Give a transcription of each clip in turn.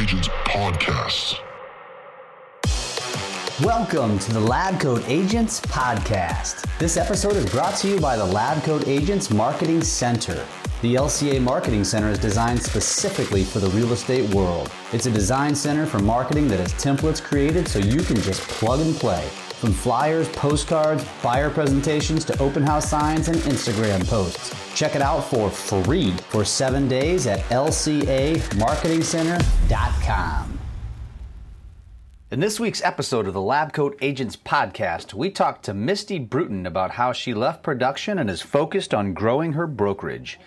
Agents Podcast. Welcome to the Lab Agents Podcast. This episode is brought to you by the Lab Agents Marketing Center. The LCA Marketing Center is designed specifically for the real estate world. It's a design center for marketing that has templates created so you can just plug and play. From flyers, postcards, buyer presentations to open house signs and Instagram posts. Check it out for free for seven days at lcamarketingcenter.com. In this week's episode of the Lab Coat Agents podcast, we talked to Misty Bruton about how she left production and is focused on growing her brokerage.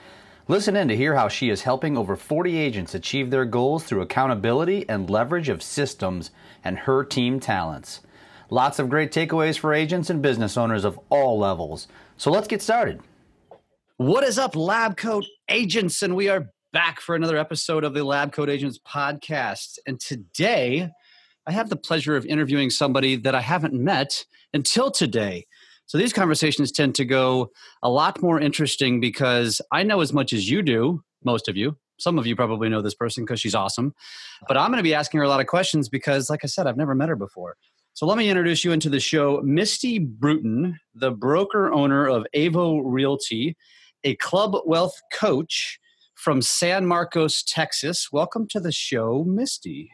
Listen in to hear how she is helping over 40 agents achieve their goals through accountability and leverage of systems and her team talents. Lots of great takeaways for agents and business owners of all levels. So let's get started. What is up, Lab Coat Agents? And we are back for another episode of the Lab Coat Agents podcast. And today, I have the pleasure of interviewing somebody that I haven't met until today. So these conversations tend to go a lot more interesting because I know as much as you do, most of you. Some of you probably know this person because she's awesome. But I'm going to be asking her a lot of questions because, like I said, I've never met her before. So let me introduce you into the show Misty Bruton, the broker owner of Avo Realty, a club wealth coach from San Marcos, Texas. Welcome to the show, Misty.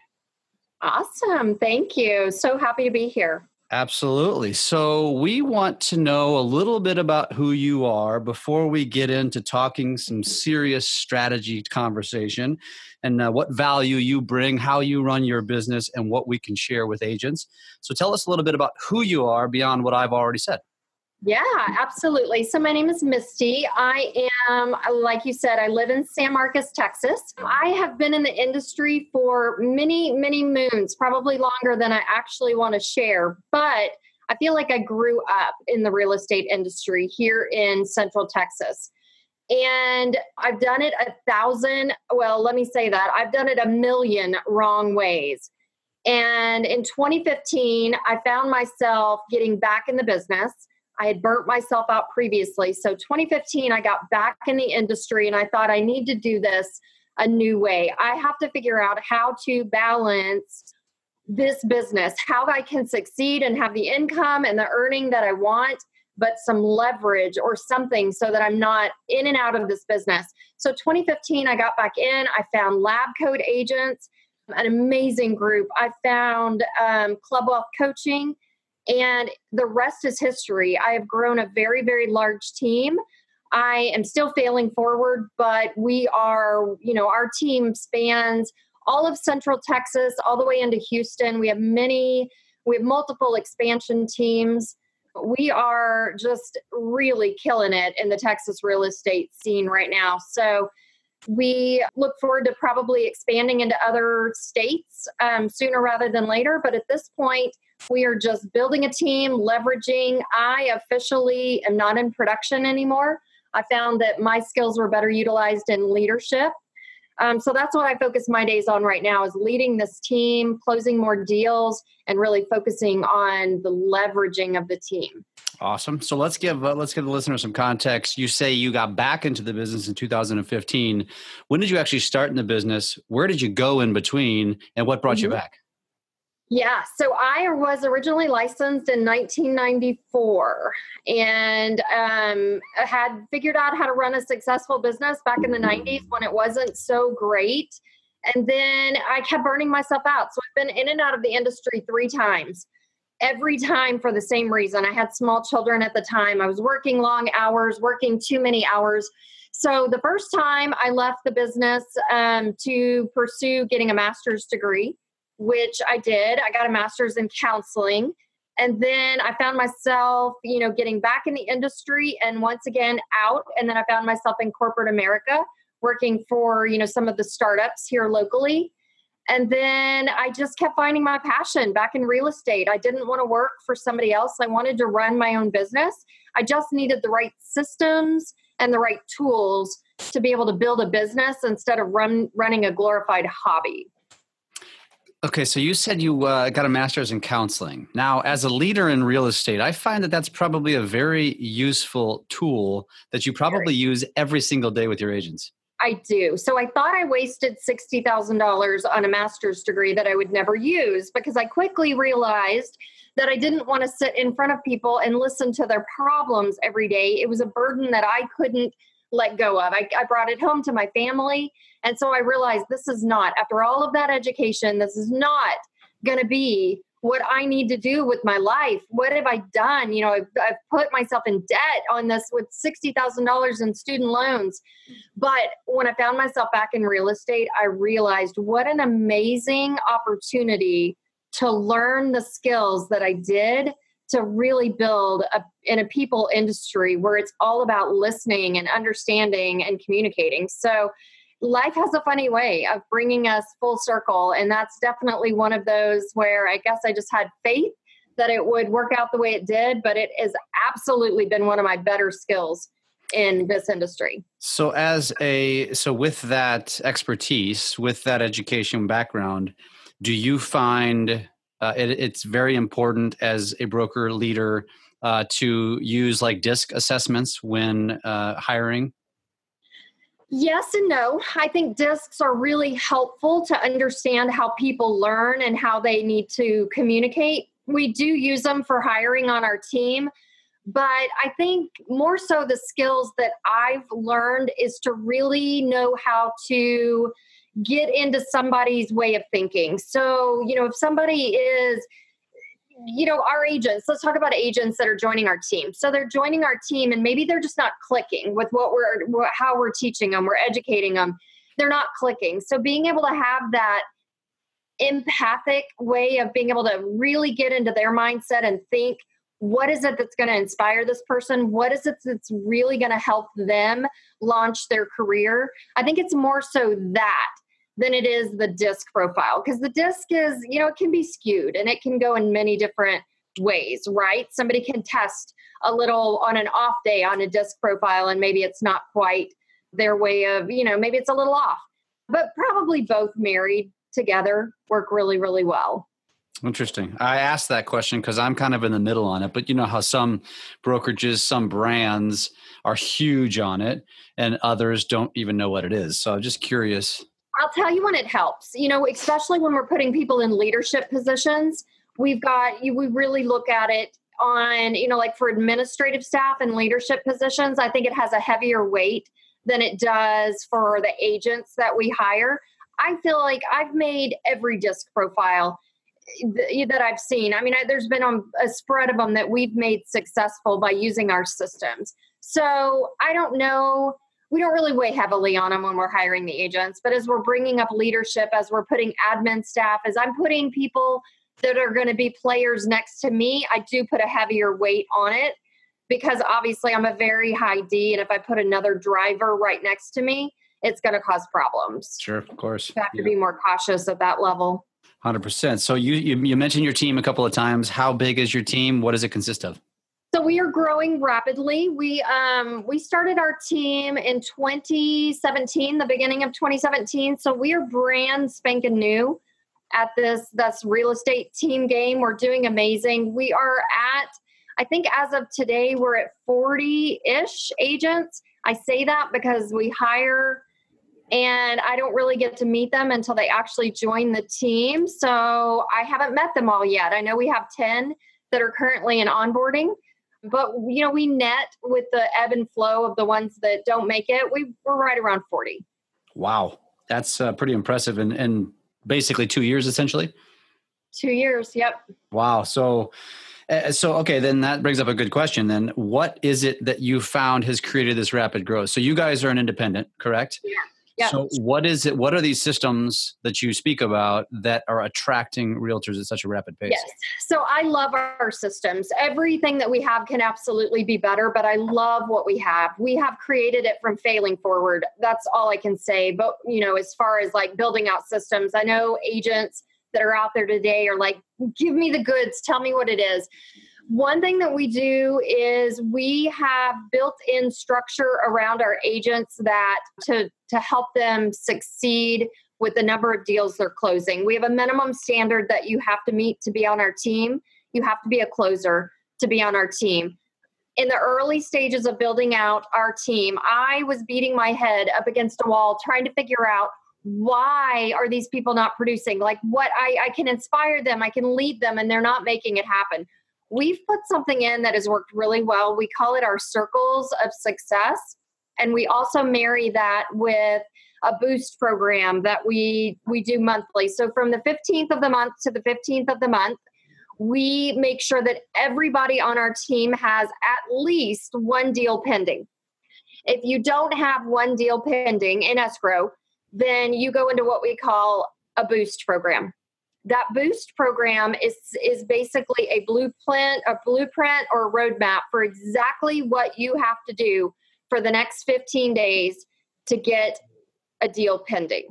Awesome. Thank you. So happy to be here. Absolutely. So, we want to know a little bit about who you are before we get into talking some serious strategy conversation and uh, what value you bring, how you run your business, and what we can share with agents. So, tell us a little bit about who you are beyond what I've already said. Yeah, absolutely. So my name is Misty. I am, like you said, I live in San Marcos, Texas. I have been in the industry for many, many moons, probably longer than I actually want to share. But I feel like I grew up in the real estate industry here in Central Texas. And I've done it a thousand, well, let me say that I've done it a million wrong ways. And in 2015, I found myself getting back in the business I had burnt myself out previously. So 2015, I got back in the industry and I thought I need to do this a new way. I have to figure out how to balance this business, how I can succeed and have the income and the earning that I want, but some leverage or something so that I'm not in and out of this business. So 2015, I got back in. I found Lab Coat Agents, an amazing group. I found um, Club Wealth Coaching and the rest is history. I have grown a very, very large team. I am still failing forward, but we are, you know, our team spans all of Central Texas, all the way into Houston. We have many, we have multiple expansion teams. We are just really killing it in the Texas real estate scene right now. So, we look forward to probably expanding into other states um, sooner rather than later. But at this point, we are just building a team, leveraging. I officially am not in production anymore. I found that my skills were better utilized in leadership. Um, so that's what I focus my days on right now is leading this team, closing more deals, and really focusing on the leveraging of the team. Awesome. So let's give uh, let's give the listener some context. You say you got back into the business in 2015. When did you actually start in the business? Where did you go in between, and what brought mm-hmm. you back? Yeah, so I was originally licensed in 1994 and um, had figured out how to run a successful business back in the 90s when it wasn't so great. And then I kept burning myself out. So I've been in and out of the industry three times. Every time for the same reason. I had small children at the time. I was working long hours, working too many hours. So the first time I left the business um, to pursue getting a master's degree which I did. I got a master's in counseling. And then I found myself, you know, getting back in the industry and once again out. And then I found myself in corporate America working for, you know, some of the startups here locally. And then I just kept finding my passion back in real estate. I didn't want to work for somebody else. I wanted to run my own business. I just needed the right systems and the right tools to be able to build a business instead of run, running a glorified hobby. Okay, so you said you uh, got a master's in counseling. Now, as a leader in real estate, I find that that's probably a very useful tool that you probably very. use every single day with your agents. I do. So I thought I wasted $60,000 on a master's degree that I would never use because I quickly realized that I didn't want to sit in front of people and listen to their problems every day. It was a burden that I couldn't let go of. I, I brought it home to my family. And so I realized this is not, after all of that education, this is not going to be what I need to do with my life. What have I done? You know, I've, I've put myself in debt on this with $60,000 in student loans. But when I found myself back in real estate, I realized what an amazing opportunity to learn the skills that I did to really build a, in a people industry where it's all about listening and understanding and communicating. So, life has a funny way of bringing us full circle. And that's definitely one of those where I guess I just had faith that it would work out the way it did, but it has absolutely been one of my better skills in this industry. So as a so with that expertise, with that education background, do you find uh, it, it's very important as a broker leader uh, to use like disc assessments when uh, hiring Yes and no. I think discs are really helpful to understand how people learn and how they need to communicate. We do use them for hiring on our team, but I think more so the skills that I've learned is to really know how to get into somebody's way of thinking. So, you know, if somebody is you know, our agents, let's talk about agents that are joining our team. So they're joining our team and maybe they're just not clicking with what we're, how we're teaching them, we're educating them. They're not clicking. So being able to have that empathic way of being able to really get into their mindset and think, what is it that's going to inspire this person? What is it that's really going to help them launch their career? I think it's more so that than it is the disc profile because the disc is you know it can be skewed and it can go in many different ways right somebody can test a little on an off day on a disc profile and maybe it's not quite their way of you know maybe it's a little off but probably both married together work really really well Interesting. I asked that question because I'm kind of in the middle on it, but you know how some brokerages, some brands are huge on it, and others don't even know what it is. So I'm just curious I'll tell you when it helps. You know, especially when we're putting people in leadership positions, we've got you we really look at it on, you know, like for administrative staff and leadership positions, I think it has a heavier weight than it does for the agents that we hire. I feel like I've made every disc profile eh, eh, that I've seen. I mean, there's been um, a spread of them that we've made successful by using our systems. So I don't know we don't really weigh heavily on them when we're hiring the agents. But as we're bringing up leadership, as we're putting admin staff, as I'm putting people that are going to be players next to me, I do put a heavier weight on it because obviously I'm a very high D. And if I put another driver right next to me, it's going to cause problems. Sure, of course. You have to yeah. be more cautious at that level. 100%. So you, you, you mentioned your team a couple of times. How big is your team? What does it consist of? So we are growing rapidly. We um, we started our team in 2017, the beginning of 2017. So we are brand spanking new at this this real estate team game. We're doing amazing. We are at I think as of today we're at 40-ish agents. I say that because we hire and I don't really get to meet them until they actually join the team. So I haven't met them all yet. I know we have 10 that are currently in onboarding but you know we net with the ebb and flow of the ones that don't make it we, we're right around 40 wow. That's uh, pretty impressive and and basically two years essentially? Two years yep. Wow. So uh, so okay then that brings up a good question then. What is it that you found has created this rapid growth? So you guys are an independent correct? Yeah so what is it? What are these systems that you speak about that are attracting realtors at such a rapid pace? Yes. So I love our systems. Everything that we have can absolutely be better, but I love what we have. We have created it from failing forward. That's all I can say. But you know, as far as like building out systems, I know agents that are out there today are like, give me the goods, tell me what it is one thing that we do is we have built in structure around our agents that to to help them succeed with the number of deals they're closing. We have a minimum standard that you have to meet to be on our team. You have to be a closer to be on our team. in the early stages of building out our team, I was beating my head up against a wall trying to figure out why are these people not producing? Like what I, I can inspire them, I can lead them, and they're not making it happen. We've put something in that has worked really well. We call it our circles of success. And we also marry that with a boost program that we we do monthly. So from the 15th of the month to the 15th of the month, we make sure that everybody on our team has at least one deal pending. If you don't have one deal pending in escrow, then you go into what we call a boost program. That boost program is is basically a blueprint, a blueprint or a roadmap for exactly what you have to do for the next 15 days to get a deal pending.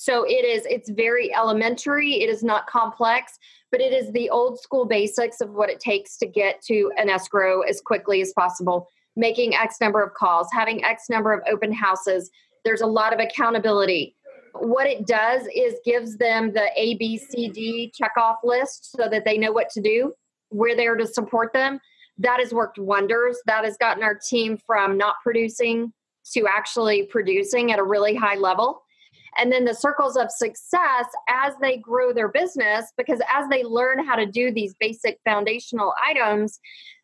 So it is it's very elementary, it is not complex, but it is the old school basics of what it takes to get to an escrow as quickly as possible, making X number of calls, having X number of open houses. There's a lot of accountability. What it does is gives them the A, B, C, D checkoff list so that they know what to do. We're there to support them. That has worked wonders. That has gotten our team from not producing to actually producing at a really high level. And then the circles of success as they grow their business, because as they learn how to do these basic foundational items,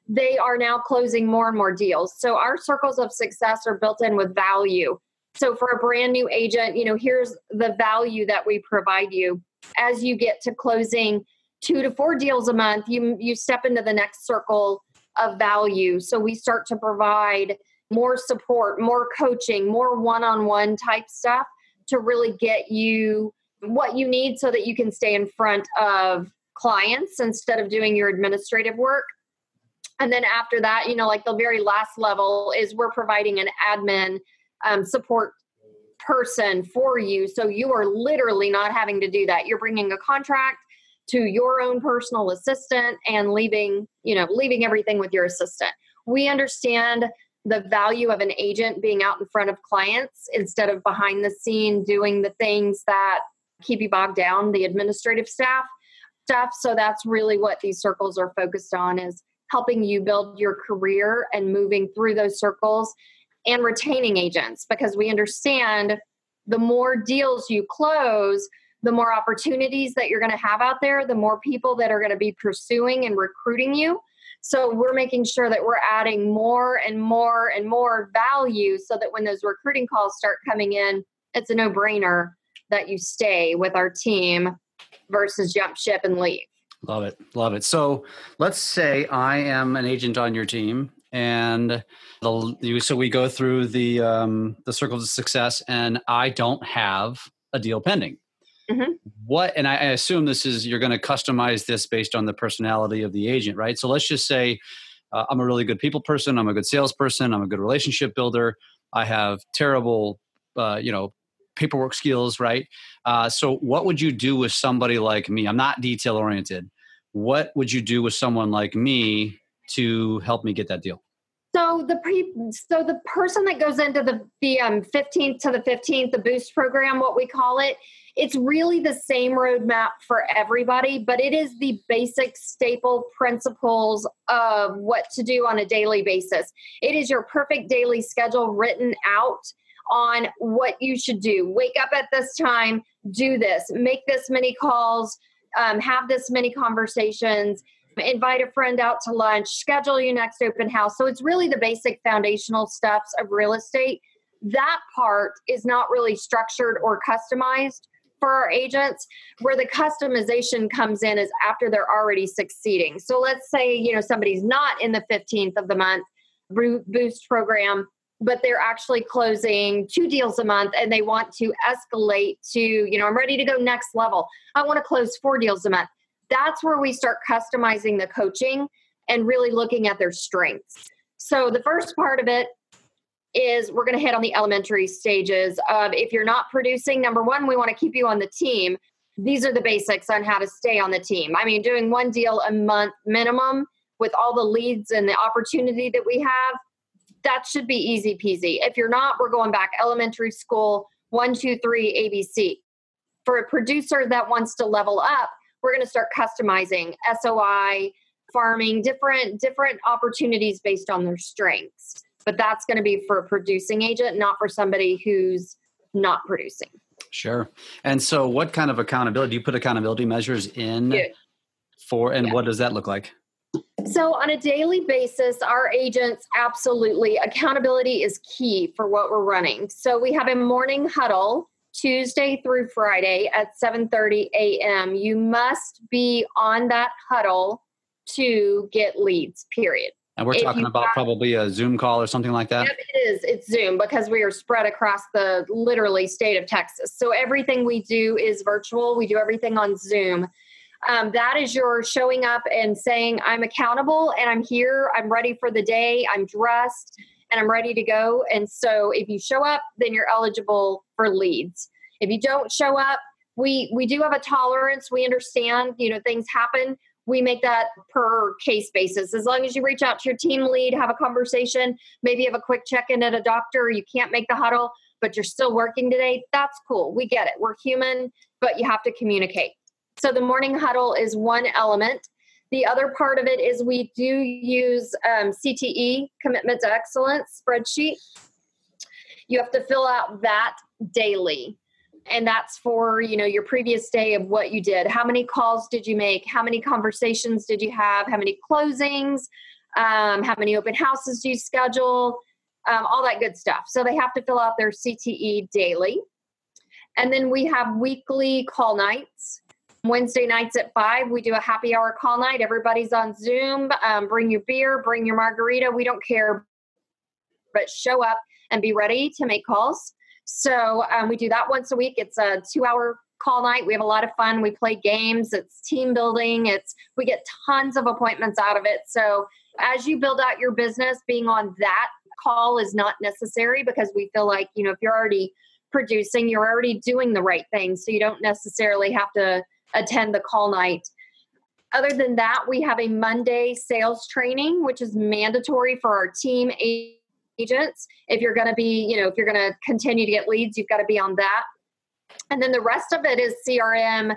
they are now closing more and more deals. So our circles of success are built in with value. So for a brand new agent, you know, here's the value that we provide you. As you get to closing two to four deals a month, you you step into the next circle of value. So we start to provide more support, more coaching, more one-on-one type stuff to really get you what you need so that you can stay in front of clients instead of doing your administrative work. And then after that, you know, like the very last level is we're providing an admin um, support person for you. So you are literally not having to do that. You're bringing a contract to your own personal assistant and leaving, you know, leaving everything with your assistant. We understand the value of an agent being out in front of clients instead of behind the scene doing the things that keep you bogged down the administrative staff stuff so that's really what these circles are focused on is helping you build your career and moving through those circles and retaining agents because we understand the more deals you close the more opportunities that you're going to have out there the more people that are going to be pursuing and recruiting you so we're making sure that we're adding more and more and more value so that when those recruiting calls start coming in, it's a no brainer that you stay with our team versus jump ship and leave. Love it. Love it. So let's say I am an agent on your team and the, so we go through the um, the circles of success and I don't have a deal pending. Mm-hmm. What, and I, I assume this is you're going to customize this based on the personality of the agent, right? So let's just say uh, I'm a really good people person, I'm a good salesperson, I'm a good relationship builder, I have terrible, uh, you know, paperwork skills, right? Uh, so what would you do with somebody like me? I'm not detail oriented. What would you do with someone like me to help me get that deal? So the pre, so the person that goes into the the um, 15th to the 15th, the boost program, what we call it, it's really the same roadmap for everybody, but it is the basic staple principles of what to do on a daily basis. It is your perfect daily schedule written out on what you should do. Wake up at this time, do this, make this many calls, um, have this many conversations, invite a friend out to lunch, schedule your next open house. So it's really the basic foundational steps of real estate. That part is not really structured or customized for our agents where the customization comes in is after they're already succeeding so let's say you know somebody's not in the 15th of the month boost program but they're actually closing two deals a month and they want to escalate to you know i'm ready to go next level i want to close four deals a month that's where we start customizing the coaching and really looking at their strengths. So the first part of it is we're going to hit on the elementary stages of if you're not producing number one we want to keep you on the team. These are the basics on how to stay on the team. I mean doing one deal a month minimum with all the leads and the opportunity that we have that should be easy peasy. If you're not we're going back elementary school one two three abc for a producer that wants to level up we're going to start customizing soi farming, different different opportunities based on their strengths. But that's going to be for a producing agent, not for somebody who's not producing. Sure. And so, what kind of accountability do you put accountability measures in for, and yeah. what does that look like? So, on a daily basis, our agents absolutely accountability is key for what we're running. So, we have a morning huddle Tuesday through Friday at 7:30 a.m. You must be on that huddle to get leads. Period. And we're if talking about probably a Zoom call or something like that. Yep, it is. It's Zoom because we are spread across the literally state of Texas. So everything we do is virtual. We do everything on Zoom. Um, that is your showing up and saying, I'm accountable and I'm here. I'm ready for the day. I'm dressed and I'm ready to go. And so if you show up, then you're eligible for leads. If you don't show up, we we do have a tolerance. We understand, you know, things happen. We make that per case basis. As long as you reach out to your team lead, have a conversation, maybe have a quick check in at a doctor, you can't make the huddle, but you're still working today, that's cool. We get it. We're human, but you have to communicate. So the morning huddle is one element. The other part of it is we do use um, CTE, Commitment to Excellence spreadsheet. You have to fill out that daily. And that's for you know your previous day of what you did. How many calls did you make? How many conversations did you have? How many closings? Um, how many open houses do you schedule? Um, all that good stuff. So they have to fill out their cte daily. And then we have weekly call nights wednesday nights at five we do a happy hour call night everybody's on zoom um, bring your beer bring your margarita we don't care but show up and be ready to make calls so um, we do that once a week. It's a two hour call night. We have a lot of fun. We play games. It's team building. It's we get tons of appointments out of it. So as you build out your business, being on that call is not necessary because we feel like, you know, if you're already producing, you're already doing the right thing. So you don't necessarily have to attend the call night. Other than that, we have a Monday sales training, which is mandatory for our team agents. If you're going to be, you know, if you're going to continue to get leads, you've got to be on that. And then the rest of it is CRM,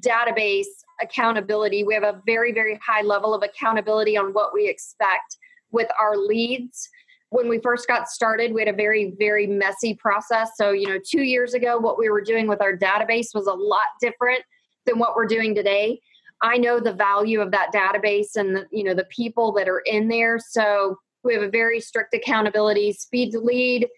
database, accountability. We have a very, very high level of accountability on what we expect with our leads. When we first got started, we had a very, very messy process. So, you know, two years ago, what we were doing with our database was a lot different than what we're doing today. I know the value of that database and the, you know the people that are in there. So we have a very strict accountability, speed to lead.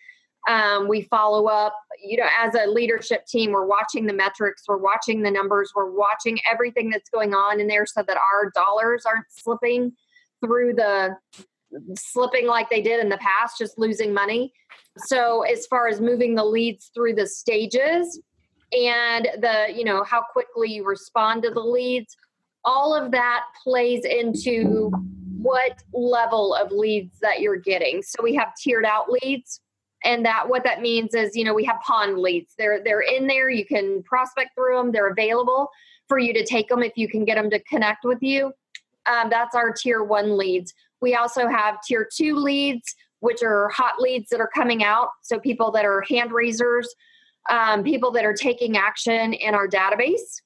Um, we follow up, you know, as a leadership team, we're watching the metrics, we're watching the numbers, we're watching everything that's going on in there so that our dollars aren't slipping through the slipping like they did in the past, just losing money. So, as far as moving the leads through the stages and the, you know, how quickly you respond to the leads, all of that plays into what level of leads that you're getting. So we have tiered out leads. And that what that means is, you know, we have pond leads. They're they're in there. You can prospect through them. They're available for you to take them if you can get them to connect with you. Um, that's our tier one leads. We also have tier two leads, which are hot leads that are coming out. So people that are hand raisers, um, people that are taking action in our database.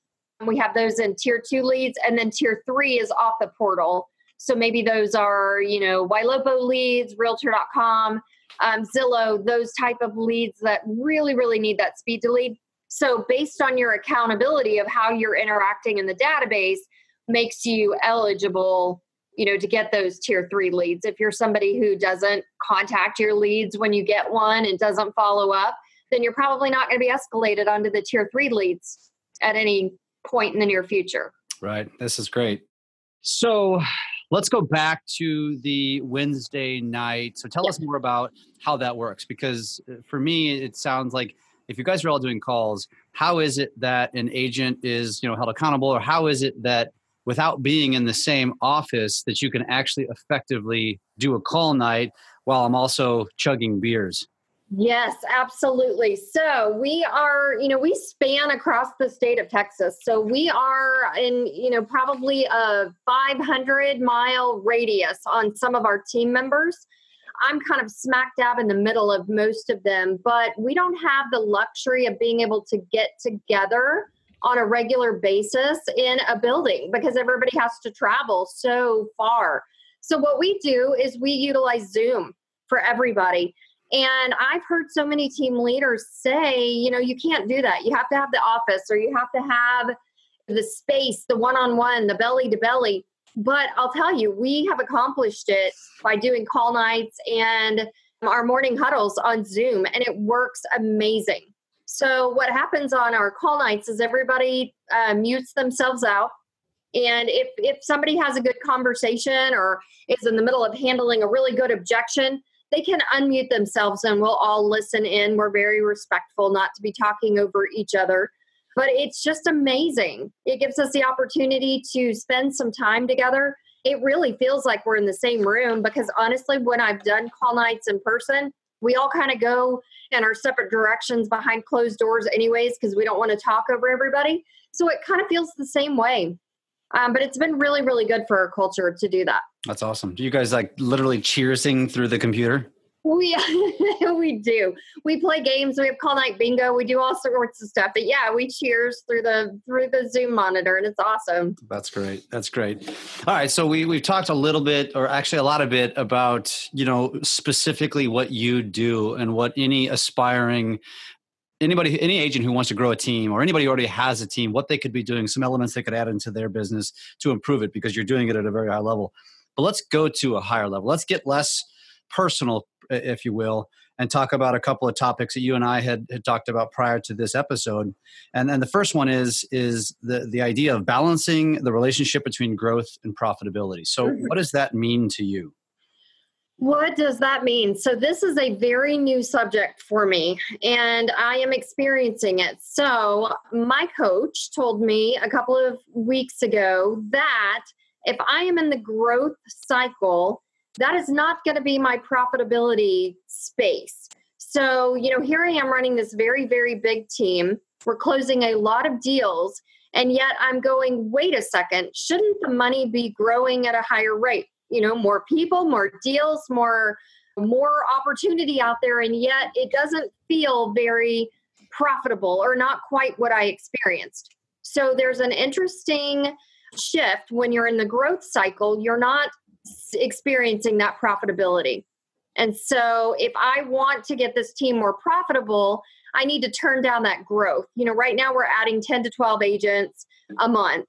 We have those in tier two leads, and then tier three is off the portal. So maybe those are, you know, Ylopo leads, realtor.com, um, Zillow, those type of leads that really, really need that speed to lead. So based on your accountability of how you're interacting in the database makes you eligible you know to get those tier three leads if you're somebody who doesn't contact your leads when you get one and doesn't follow up then you're probably not going to be escalated onto the tier three leads at any point in the near future right this is great so Let's go back to the Wednesday night. So tell us more about how that works because uh, for me it sounds like if you guys are all doing calls, how is it that an agent is, you know, held accountable or how is it that without being in the same office that you can actually effectively do a call night while I'm also chugging beers? Yes, absolutely. So we are, you know, we span across the state of Texas. So we are in, you know, probably a 500 mile radius on some of our team members. I'm kind of smack dab in the middle of most of them, but we don't have the luxury of being able to get together on a regular basis in a building because everybody has to travel so far. So, what we do is we utilize Zoom for everybody. And I've heard so many team leaders say, you know, you can't do that. You have to have the office or you have to have the space, the one on one, the belly to belly. But I'll tell you, we have accomplished it by doing call nights and our morning huddles on Zoom, and it works amazing. So, what happens on our call nights is everybody uh, mutes themselves out. And if, if somebody has a good conversation or is in the middle of handling a really good objection, they can unmute themselves and we'll all listen in. We're very respectful not to be talking over each other. But it's just amazing. It gives us the opportunity to spend some time together. It really feels like we're in the same room because honestly, when I've done call nights in person, we all kind of go in our separate directions behind closed doors, anyways, because we don't want to talk over everybody. So it kind of feels the same way. Um, but it's been really, really good for our culture to do that. That's awesome. Do you guys like literally cheersing through the computer? We we do. We play games. We have call night bingo. We do all sorts of stuff. But yeah, we cheers through the through the Zoom monitor, and it's awesome. That's great. That's great. All right, so we we've talked a little bit, or actually a lot of bit, about you know specifically what you do and what any aspiring anybody any agent who wants to grow a team or anybody who already has a team what they could be doing some elements they could add into their business to improve it because you're doing it at a very high level but let's go to a higher level let's get less personal if you will, and talk about a couple of topics that you and I had, had talked about prior to this episode. And then the first one is is the the idea of balancing the relationship between growth and profitability. So, mm-hmm. what does that mean to you? What does that mean? So, this is a very new subject for me, and I am experiencing it. So, my coach told me a couple of weeks ago that if I am in the growth cycle, that is not going to be my profitability space. So, you know, here I am running this very, very big team. We're closing a lot of deals. And yet I'm going, wait a second, shouldn't the money be growing at a higher rate? You know, more people, more deals, more more opportunity out there and yet it doesn't feel very profitable or not quite what I experienced. So there's an interesting shift when you're in the growth cycle. You're not experiencing that profitability. And so if I want to get this team more profitable, I need to turn down that growth. You know, right now we're adding 10 to 12 agents a month,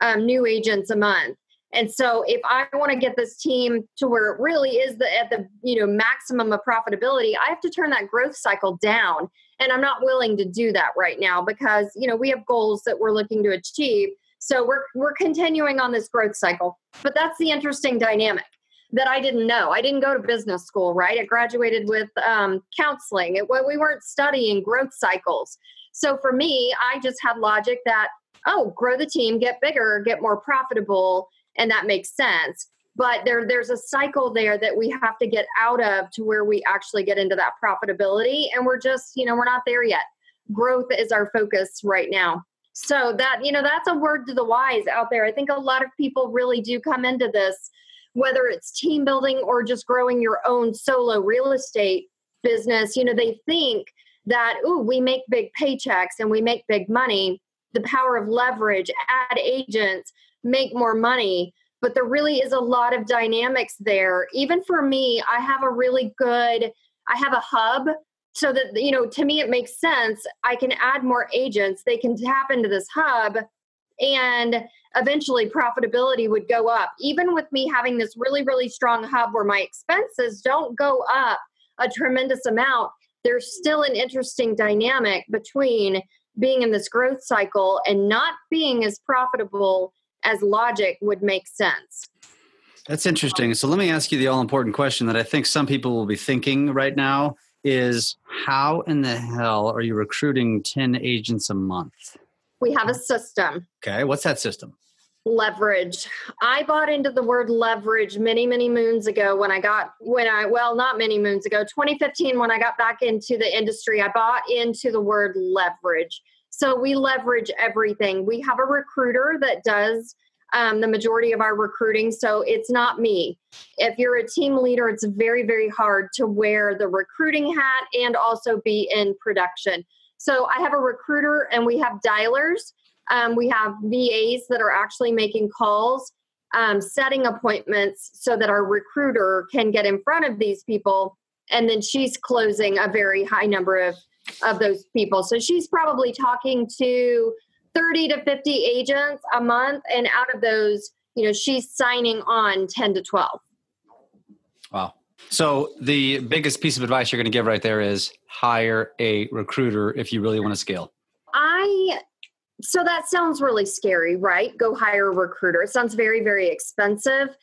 um, new agents a month. And so if I want to get this team to where it really is the at the you know maximum of profitability, I have to turn that growth cycle down. And I'm not willing to do that right now because you know we have goals that we're looking to achieve. So we're we're continuing on this growth cycle. But that's the interesting dynamic that I didn't know. I didn't go to business school, right? I graduated with um, counseling. It, we weren't studying growth cycles. So for me, I just had logic that, oh, grow the team, get bigger, get more profitable, and that makes sense. But there, there's a cycle there that we have to get out of to where we actually get into that profitability. And we're just, you know, we're not there yet. Growth is our focus right now. So that, you know, that's a word to the wise out there. I think a lot of people really do come into this, whether it's team building or just growing your own solo real estate business. You know, they think that, oh, we make big paychecks and we make big money. The power of leverage, add agents, make more money. But there really is a lot of dynamics there. Even for me, I have a really good, I have a hub so that you know to me it makes sense. I can add more agents. They can tap into this hub and eventually profitability would go up. Even with me having this really really strong hub where my expenses don't go up a tremendous amount there's still an interesting dynamic between being in this growth cycle and not being as profitable as logic would make sense. That's interesting. So let me ask you the all important question that i think some people will be thinking right now is how in the hell are you recruiting 10 agents a month? We have a system. Okay, what's that system? Leverage. I bought into the word leverage many, many moons ago when I got, when I, well, not many moons ago, 2015, when I got back into the industry, I bought into the word leverage. So we leverage everything. We have a recruiter that does um, the majority of our recruiting. So it's not me. If you're a team leader, it's very, very hard to wear the recruiting hat and also be in production. So I have a recruiter and we have dialers Um, we have VAs that are actually making calls, um, setting appointments so that our recruiter can get in front of these people. And then she's closing a very high number of, of those people. So she's probably talking to 30 to 50 agents a month. And out of those, you know, she's signing on 10 to 12. Wow. So the biggest piece of advice you're going to give right there is hire a recruiter if you really want to scale. I so that sounds really scary, right? Go hire a recruiter. It sounds very very expensive.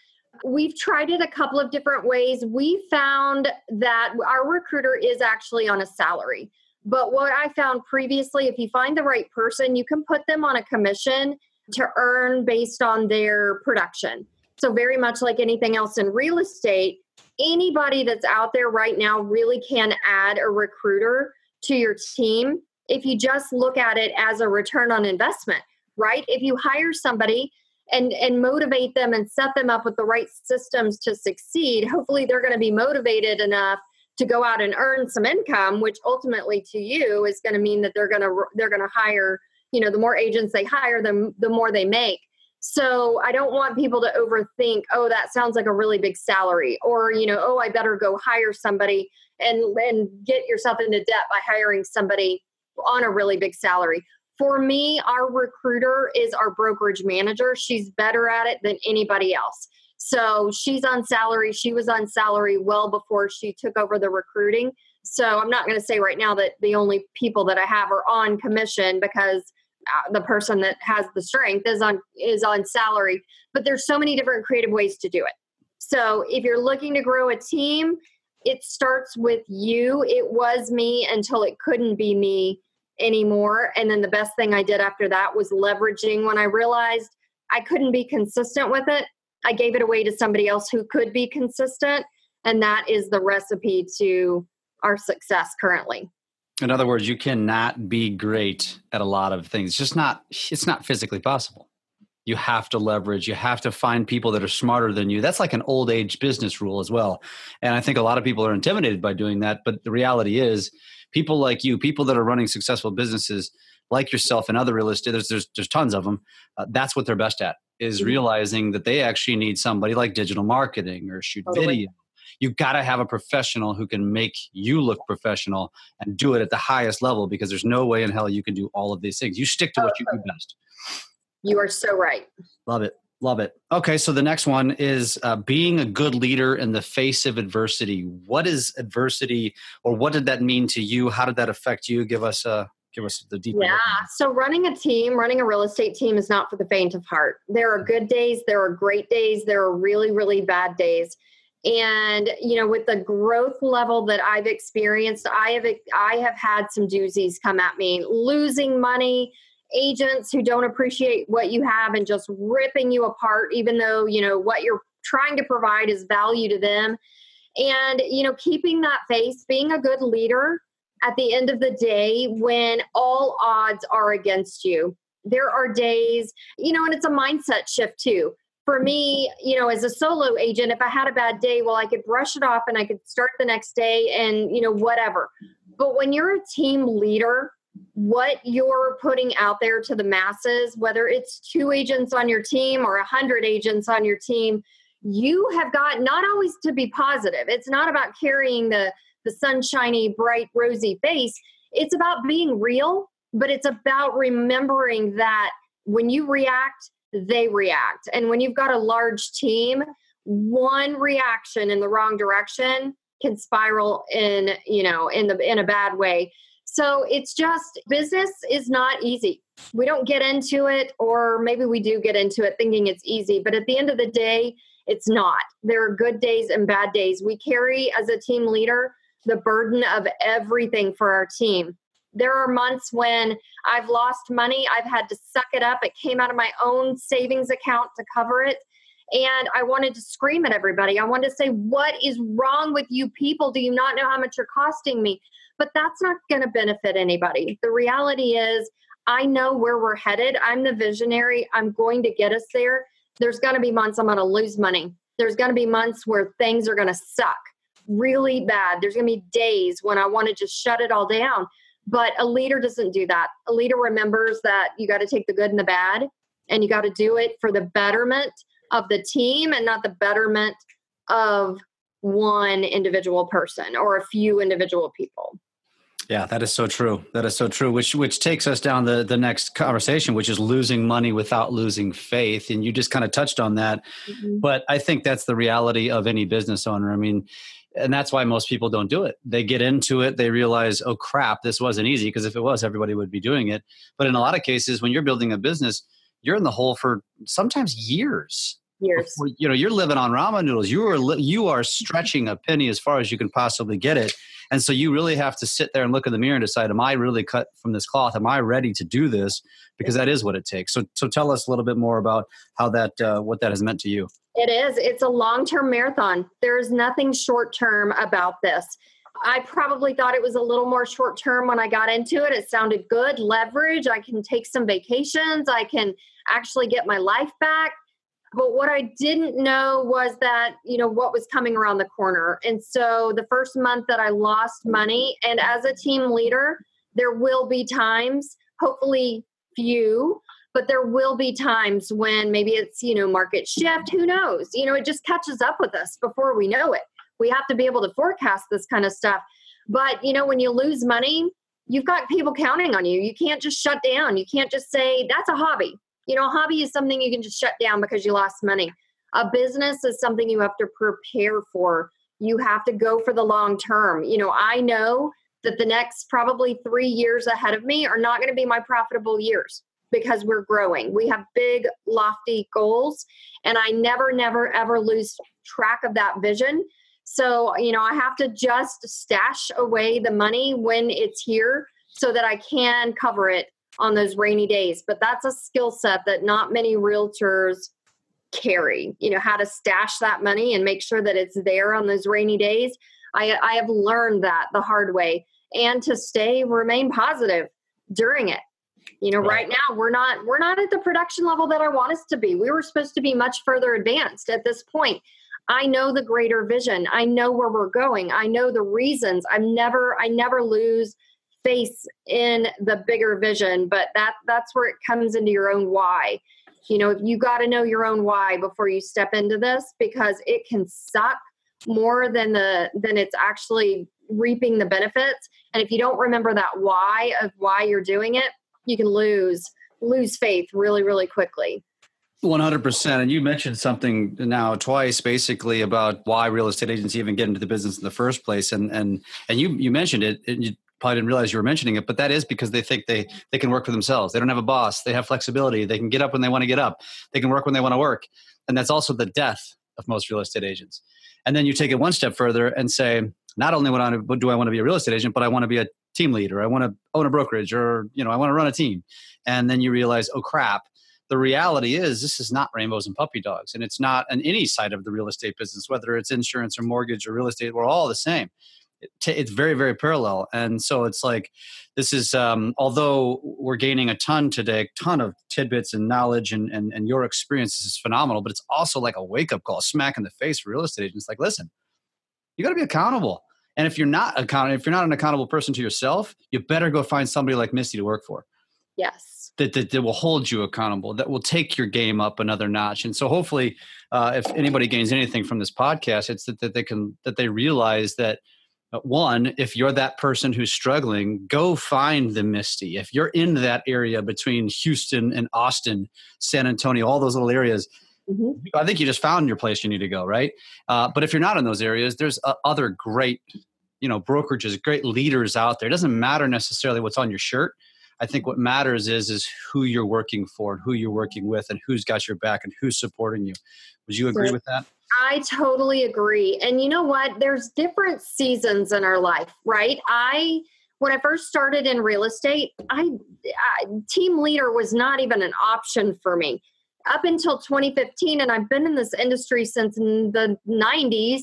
We've tried it a couple of different ways. We found that our recruiter is actually on a salary. But what I found previously, if you find the right person, you can put them on a commission to earn based on their production. So, very much like anything else in real estate, anybody that's out there right now really can add a recruiter to your team if you just look at it as a return on investment, right? If you hire somebody and and motivate them and set them up with the right systems to succeed, hopefully they're going to be motivated enough to go out and earn some income, which ultimately to you is going to mean that they're going to they're going to hire, you know, the more agents they hire, the the more they make. So I don't want people to overthink, oh, that sounds like a really big salary, or you know, oh, I better go hire somebody and and get yourself into debt by hiring somebody on a really big salary. For me, our recruiter is our brokerage manager. She's better at it than anybody else. So she's on salary. She was on salary well before she took over the recruiting. So I'm not going to say right now that the only people that I have are on commission because uh, the person that has the strength is on is on salary but there's so many different creative ways to do it so if you're looking to grow a team it starts with you it was me until it couldn't be me anymore and then the best thing i did after that was leveraging when i realized i couldn't be consistent with it i gave it away to somebody else who could be consistent and that is the recipe to our success currently in other words, you cannot be great at a lot of things. It's just not it's not physically possible. You have to leverage, you have to find people that are smarter than you. That's like an old age business rule as well. And I think a lot of people are intimidated by doing that, but the reality is people like you, people that are running successful businesses like yourself and other real estate there's there's, there's tons of them. Uh, that's what they're best at is mm-hmm. realizing that they actually need somebody like digital marketing or shoot totally. video you got to have a professional who can make you look professional and do it at the highest level because there's no way in hell you can do all of these things. You stick to what you do best. You are so right. Love it. Love it. Okay, so the next one is uh, being a good leader in the face of adversity. What is adversity, or what did that mean to you? How did that affect you? Give us a give us the deep. Yeah. So running a team, running a real estate team, is not for the faint of heart. There are good days. There are great days. There are really really bad days and you know with the growth level that i've experienced i have i have had some doozies come at me losing money agents who don't appreciate what you have and just ripping you apart even though you know what you're trying to provide is value to them and you know keeping that face being a good leader at the end of the day when all odds are against you there are days you know and it's a mindset shift too for me, you know, as a solo agent, if I had a bad day, well, I could brush it off and I could start the next day and, you know, whatever. But when you're a team leader, what you're putting out there to the masses, whether it's two agents on your team or a hundred agents on your team, you have got not always to be positive. It's not about carrying the the sunshiny, bright, rosy face. It's about being real, but it's about remembering that when you react, they react. And when you've got a large team, one reaction in the wrong direction can spiral in, you know, in the in a bad way. So it's just business is not easy. We don't get into it or maybe we do get into it thinking it's easy, but at the end of the day, it's not. There are good days and bad days. We carry as a team leader the burden of everything for our team. There are months when I've lost money. I've had to suck it up. It came out of my own savings account to cover it. And I wanted to scream at everybody. I wanted to say, What is wrong with you people? Do you not know how much you're costing me? But that's not going to benefit anybody. The reality is, I know where we're headed. I'm the visionary. I'm going to get us there. There's going to be months I'm going to lose money. There's going to be months where things are going to suck really bad. There's going to be days when I want to just shut it all down. But a leader doesn't do that. A leader remembers that you got to take the good and the bad, and you got to do it for the betterment of the team and not the betterment of one individual person or a few individual people. Yeah, that is so true. That is so true. Which which takes us down the the next conversation, which is losing money without losing faith. And you just kind of touched on that. Mm-hmm. But I think that's the reality of any business owner. I mean, and that's why most people don't do it. They get into it, they realize, oh crap, this wasn't easy. Because if it was, everybody would be doing it. But in a lot of cases, when you're building a business, you're in the hole for sometimes years years. you know, you're living on ramen noodles. You are you are stretching a penny as far as you can possibly get it, and so you really have to sit there and look in the mirror and decide: Am I really cut from this cloth? Am I ready to do this? Because that is what it takes. So, so tell us a little bit more about how that uh, what that has meant to you. It is. It's a long term marathon. There is nothing short term about this. I probably thought it was a little more short term when I got into it. It sounded good, leverage. I can take some vacations. I can actually get my life back but what I didn't know was that, you know, what was coming around the corner. And so the first month that I lost money, and as a team leader, there will be times, hopefully few, but there will be times when maybe it's, you know, market shift, who knows? You know, it just catches up with us before we know it. We have to be able to forecast this kind of stuff. But, you know, when you lose money, you've got people counting on you. You can't just shut down. You can't just say, that's a hobby you know, a hobby is something you can just shut down because you lost money. A business is something you have to prepare for. You have to go for the long term. You know, I know that the next probably three years ahead of me are not going to be my profitable years because we're growing. We have big, lofty goals, and I never, never, ever lose track of that vision. So, you know, I have to just stash away the money when it's here so that I can cover it on those rainy days. But that's a skill set that not many realtors carry. You know, how to stash that money and make sure that it's there on those rainy days. I, I have learned that the hard way and to stay remain positive during it you know right. right now we're not we're not at the production level that i want us to be we were supposed to be much further advanced at this point i know the greater vision i know where we're going i know the reasons i'm never i never lose face in the bigger vision but that that's where it comes into your own why. You know you got to know your own why before you step into this because it can suck more than the than it's actually reaping the benefits. And if you don't remember that why of why you're doing it you can lose lose faith really really quickly. 100% and you mentioned something now twice basically about why real estate agents even get into the business in the first place. And and and you you mentioned it and you probably didn't realize you were mentioning it, but that is because they think they they can work for themselves. They don't have a boss. They have flexibility. They can get up when they want to get up. They can work when they want to work, and that's also the death of most real estate agents. And then you take it one step further and say, not only do I want to be a real estate agent, but I want to be a team leader. I want to own a brokerage, or you know, I want to run a team. And then you realize, oh crap. The reality is, this is not rainbows and puppy dogs, and it's not on any side of the real estate business, whether it's insurance or mortgage or real estate. We're all the same it's very very parallel. And so it's like this is um, although we're gaining a ton today a ton of tidbits and knowledge and, and, and your experience is phenomenal but it's also like a wake-up call smack in the face for real estate agents. Like listen you got to be accountable. And if you're not accountable if you're not an accountable person to yourself you better go find somebody like misty to work for. Yes. That, that, that will hold you accountable that will take your game up another notch. And so hopefully uh, if anybody gains anything from this podcast it's that, that they can that they realize that one, if you're that person who's struggling, go find the Misty. If you're in that area between Houston and Austin, San Antonio, all those little areas, mm-hmm. I think you just found your place you need to go, right? Uh, but if you're not in those areas, there's uh, other great, you know, brokerages, great leaders out there. It doesn't matter necessarily what's on your shirt. I think what matters is is who you're working for and who you're working with and who's got your back and who's supporting you. Would you agree with that? I totally agree. And you know what? There's different seasons in our life, right? I when I first started in real estate, I, I team leader was not even an option for me up until 2015 and I've been in this industry since the 90s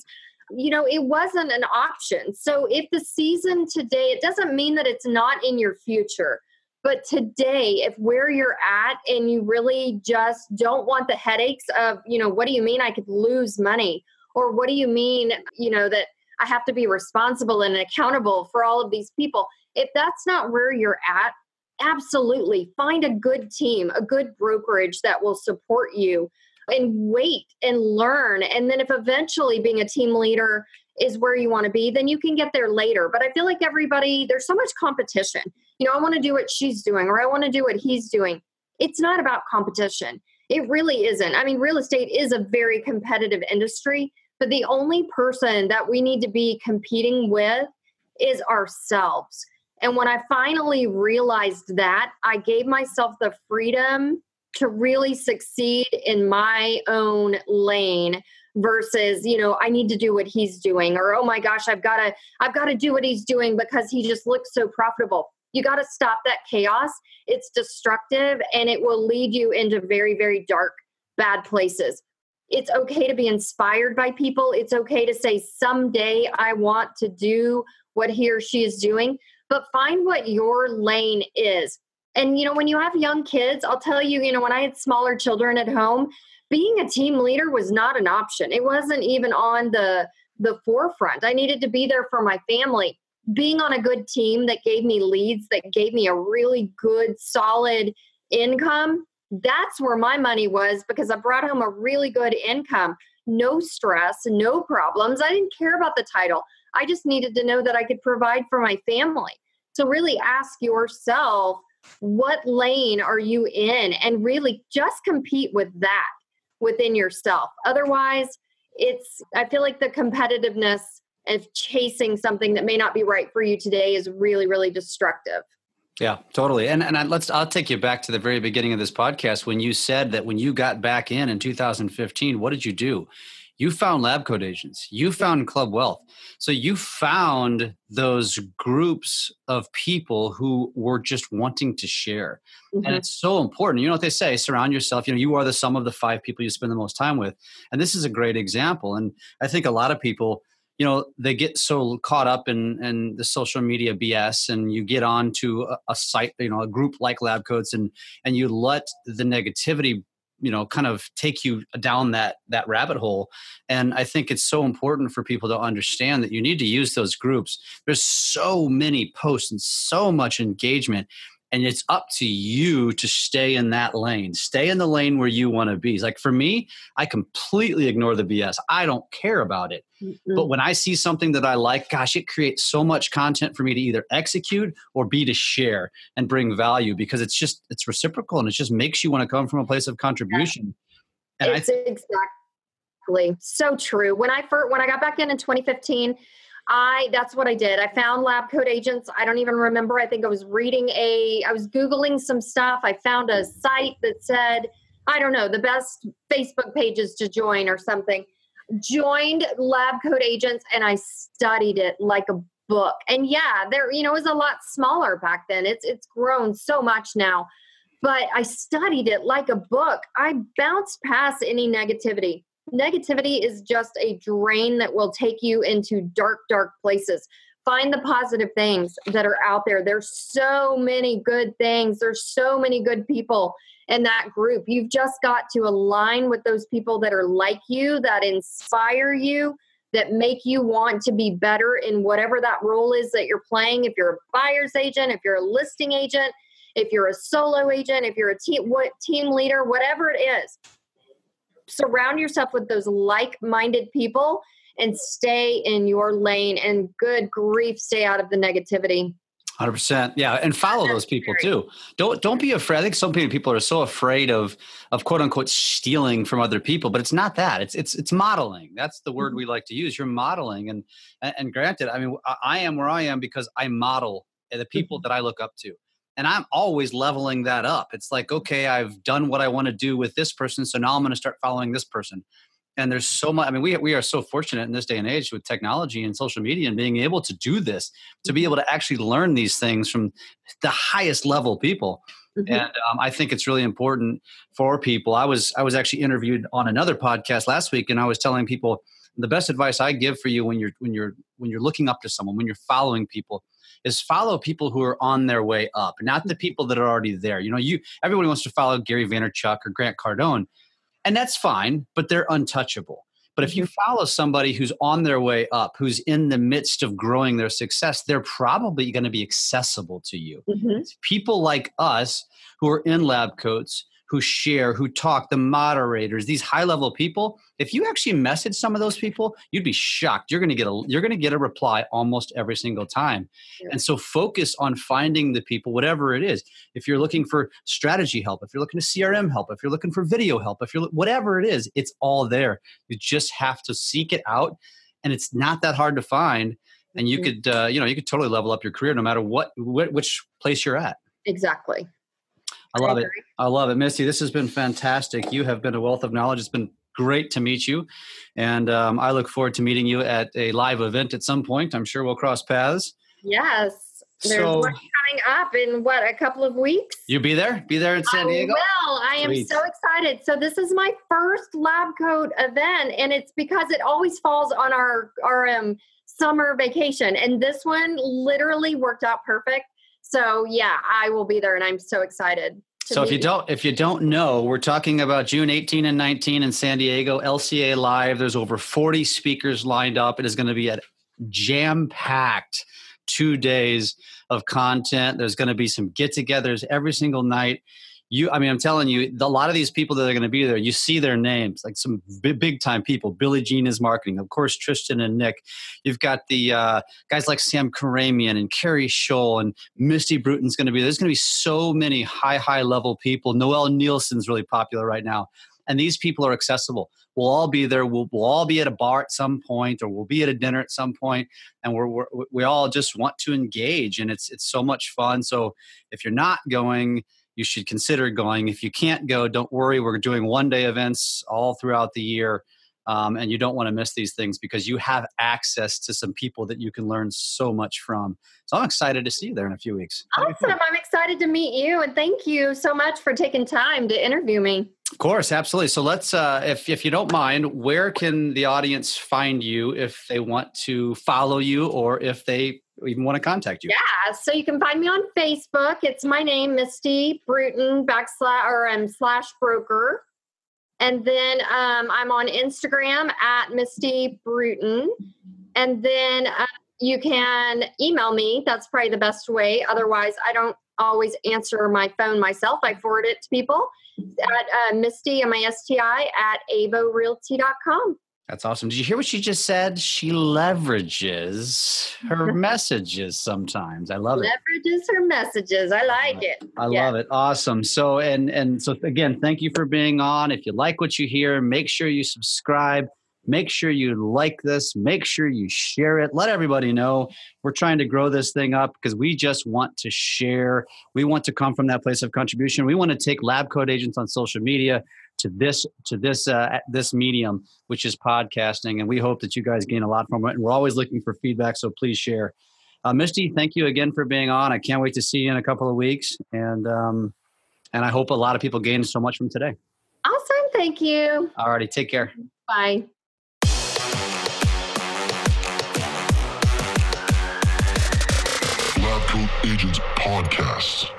you know it wasn't an option so if the season today it doesn't mean that it's not in your future but today, if where you're at and you really just don't want the headaches of, you know, what do you mean I could lose money? Or what do you mean, you know, that I have to be responsible and accountable for all of these people? If that's not where you're at, absolutely find a good team, a good brokerage that will support you and wait and learn. And then if eventually being a team leader is where you want to be, then you can get there later. But I feel like everybody, there's so much competition. You know, I want to do what she's doing or I want to do what he's doing. It's not about competition. It really isn't. I mean, real estate is a very competitive industry, but the only person that we need to be competing with is ourselves. And when I finally realized that, I gave myself the freedom to really succeed in my own lane versus you know i need to do what he's doing or oh my gosh i've got to i've got to do what he's doing because he just looks so profitable you got to stop that chaos it's destructive and it will lead you into very very dark bad places it's okay to be inspired by people it's okay to say someday i want to do what he or she is doing but find what your lane is and, you know, when you have young kids, I'll tell you, you know, when I had smaller children at home, being a team leader was not an option. It wasn't even on the the forefront. I needed to be there for my family. Being on a good team that gave me leads, that gave me a really good, solid income, that's where my money was because I brought home a really good income. No stress, no problems. I didn't care about the title. I just needed to know that I could provide for my family. So, really ask yourself what lane are you in and really just compete with that within yourself otherwise it's i feel like the competitiveness of chasing something that may not be right for you today is really really destructive. Yeah, totally. And and I, let's I'll take you back to the very beginning of this podcast when you said that when you got back in in 2015, what did you do? you found lab coat agents. You found club wealth. So you found those groups of people who were just wanting to share. Mm-hmm. and it's so important. You know what they say surround yourself. You know you are the sum of the five people you spend the most time with. And this is a great example. And i think a lot of people you know they get so caught up in in the social media bs and you get on to a, a site you know a group like lab coats and and you let the negativity you know kind of take you down that that rabbit hole. And i think it's so important for people to understand that you need to use those groups. There's so many posts and so much engagement and it's up to you to stay in that lane. Stay in the lane where you want to be like for me i completely ignore the bs i don't care about it. Mm-hmm. but when i see something that i like gosh it creates so much content for me to either execute or be to share and bring value because it's just it's reciprocal and it just makes you want to come from a place of contribution. And it's th- exactly so true. When i first when i got back in in 2015 I that's what I did. I found lab coat agents. I don't even remember. I think I was reading a I was googling some stuff. I found a site that said, I don't know, the best Facebook pages to join or something. Joined lab coat agents and I studied it like a book. And yeah, there you know, it was a lot smaller back then. It's it's grown so much now. But I studied it like a book. I bounced past any negativity negativity is just a drain that will take you into dark, dark places. Find the positive things that are out there. There's so many good things. There's so many good people in that group. You've just got to align with those people that are like you, that inspire you, that make you want to be better in whatever that role is that you're playing. If you're a buyer's agent, if you're a listing agent, if you're a solo agent, if you're a team what team leader, whatever it is, surround yourself with those like-minded people and stay in your lane and good grief stay out of the negativity. 100% yeah and follow those people too. Don't don't be afraid i think some people are so afraid of of quote unquote stealing from other people but it's not that. It's it's it's modeling. That's the word mm-hmm. we like to use. You're modeling and and granted i mean i am where i am because i model the people mm-hmm. that i look up to and i'm always leveling that up it's like okay i've done what i want to do with this person so now i'm going to start following this person and there's so much i mean we, we are so fortunate in this day and age with technology and social media and being able to do this to be mm-hmm. able to actually learn these things from the highest level people mm-hmm. and um, i think it's really important for people i was i was actually interviewed on another podcast last week and i was telling people the best advice i give for you when you're when you're when you're looking up to someone when you're following people is follow people who are on their way up, not the people that are already there. You know, you everybody wants to follow Gary Vaynerchuk or Grant Cardone, and that's fine, but they're untouchable But if you mm-hmm. follow somebody who's on their way up, who's in the midst of growing their success, they're probably going to be accessible to you. Mm-hmm. People like us who are in lab coats who share, who talk, the moderators, these high level people, if you actually message some of those people, you'd be shocked. You're going to get a you're going to get a reply almost every single time. Yeah. And so focus on finding the people whatever it is. If you're looking for strategy help, if you're looking to CRM help, if you're looking for video help, if you're whatever it is, it's all there. You just have to seek it out and it's not that hard to find and you mm-hmm. could uh, you know you could totally level up your career no matter what wh- which place you're at exactly I love I it. I love it. Misty, this has been fantastic. You have been a wealth of knowledge. It's been great to meet you. And um, I look forward to meeting you at a live event at some point. I'm sure we'll cross paths. Yes. There's so, one coming up in what, a couple of weeks? You be there? Be there in San Diego? Well, I am Sweet. so excited. So this is my first lab coat event, and it's because it always falls on our, our um, summer vacation. And this one literally worked out perfect. So yeah, I will be there and I'm so excited. So if you don't if you don't know, we're talking about June 18 and 19 in San Diego, LCA Live. There's over 40 speakers lined up. It is going to be a jam-packed 2 days of content. There's going to be some get-togethers every single night you i mean i'm telling you a lot of these people that are going to be there you see their names like some big, big time people. Billy Gene is marketing of course tristan and nick. You've got the uh, guys like sam karamian and kerry Schull and misty bruton's going to be there. there's going to be so many high high level people. Noelle nielsen's really popular right now and these people are accessible. We'll all be there. We'll, we'll all be at a bar at some point or we'll be at a dinner at some point and we're, we're we all just want to engage and it's it's so much fun. So if you're not going you should consider going. If you can't go, don't worry. We're doing one day events all throughout the year. Um, and you don't want to miss these things because you have access to some people that you can learn so much from. So I'm excited to see you there in a few weeks. Awesome. I'm excited to meet you and thank you so much for taking time to interview me. Of course, absolutely. So let's, uh, if, if you don't mind, where can the audience find you if they want to follow you or if they even want to contact you? Yeah, so you can find me on Facebook. It's my name, Misty Bruton backslash or um, slash broker. And then um, I'm on Instagram at Misty Bruton. And then uh, you can email me. That's probably the best way. Otherwise, I don't always answer my phone myself. I forward it to people at uh, Misty, M-I-S-T-I, at avorealty.com. That's awesome. Did you hear what she just said? She leverages her messages sometimes. I love it. Leverages her messages. I like it. I yeah. love it. Awesome. So and and so again, thank you for being on. If you like what you hear, make sure you subscribe. Make sure you like this. Make sure you share it. Let everybody know we're trying to grow this thing up because we just want to share. We want to come from that place of contribution. We want to take lab coat agents on social media to this to this uh, this medium, which is podcasting, and we hope that you guys gain a lot from it. And we're always looking for feedback, so please share. Uh, Misty, thank you again for being on. I can't wait to see you in a couple of weeks, and um, and I hope a lot of people gain so much from today. Awesome, thank you. All righty, take care. Bye. Lab Agents Podcast.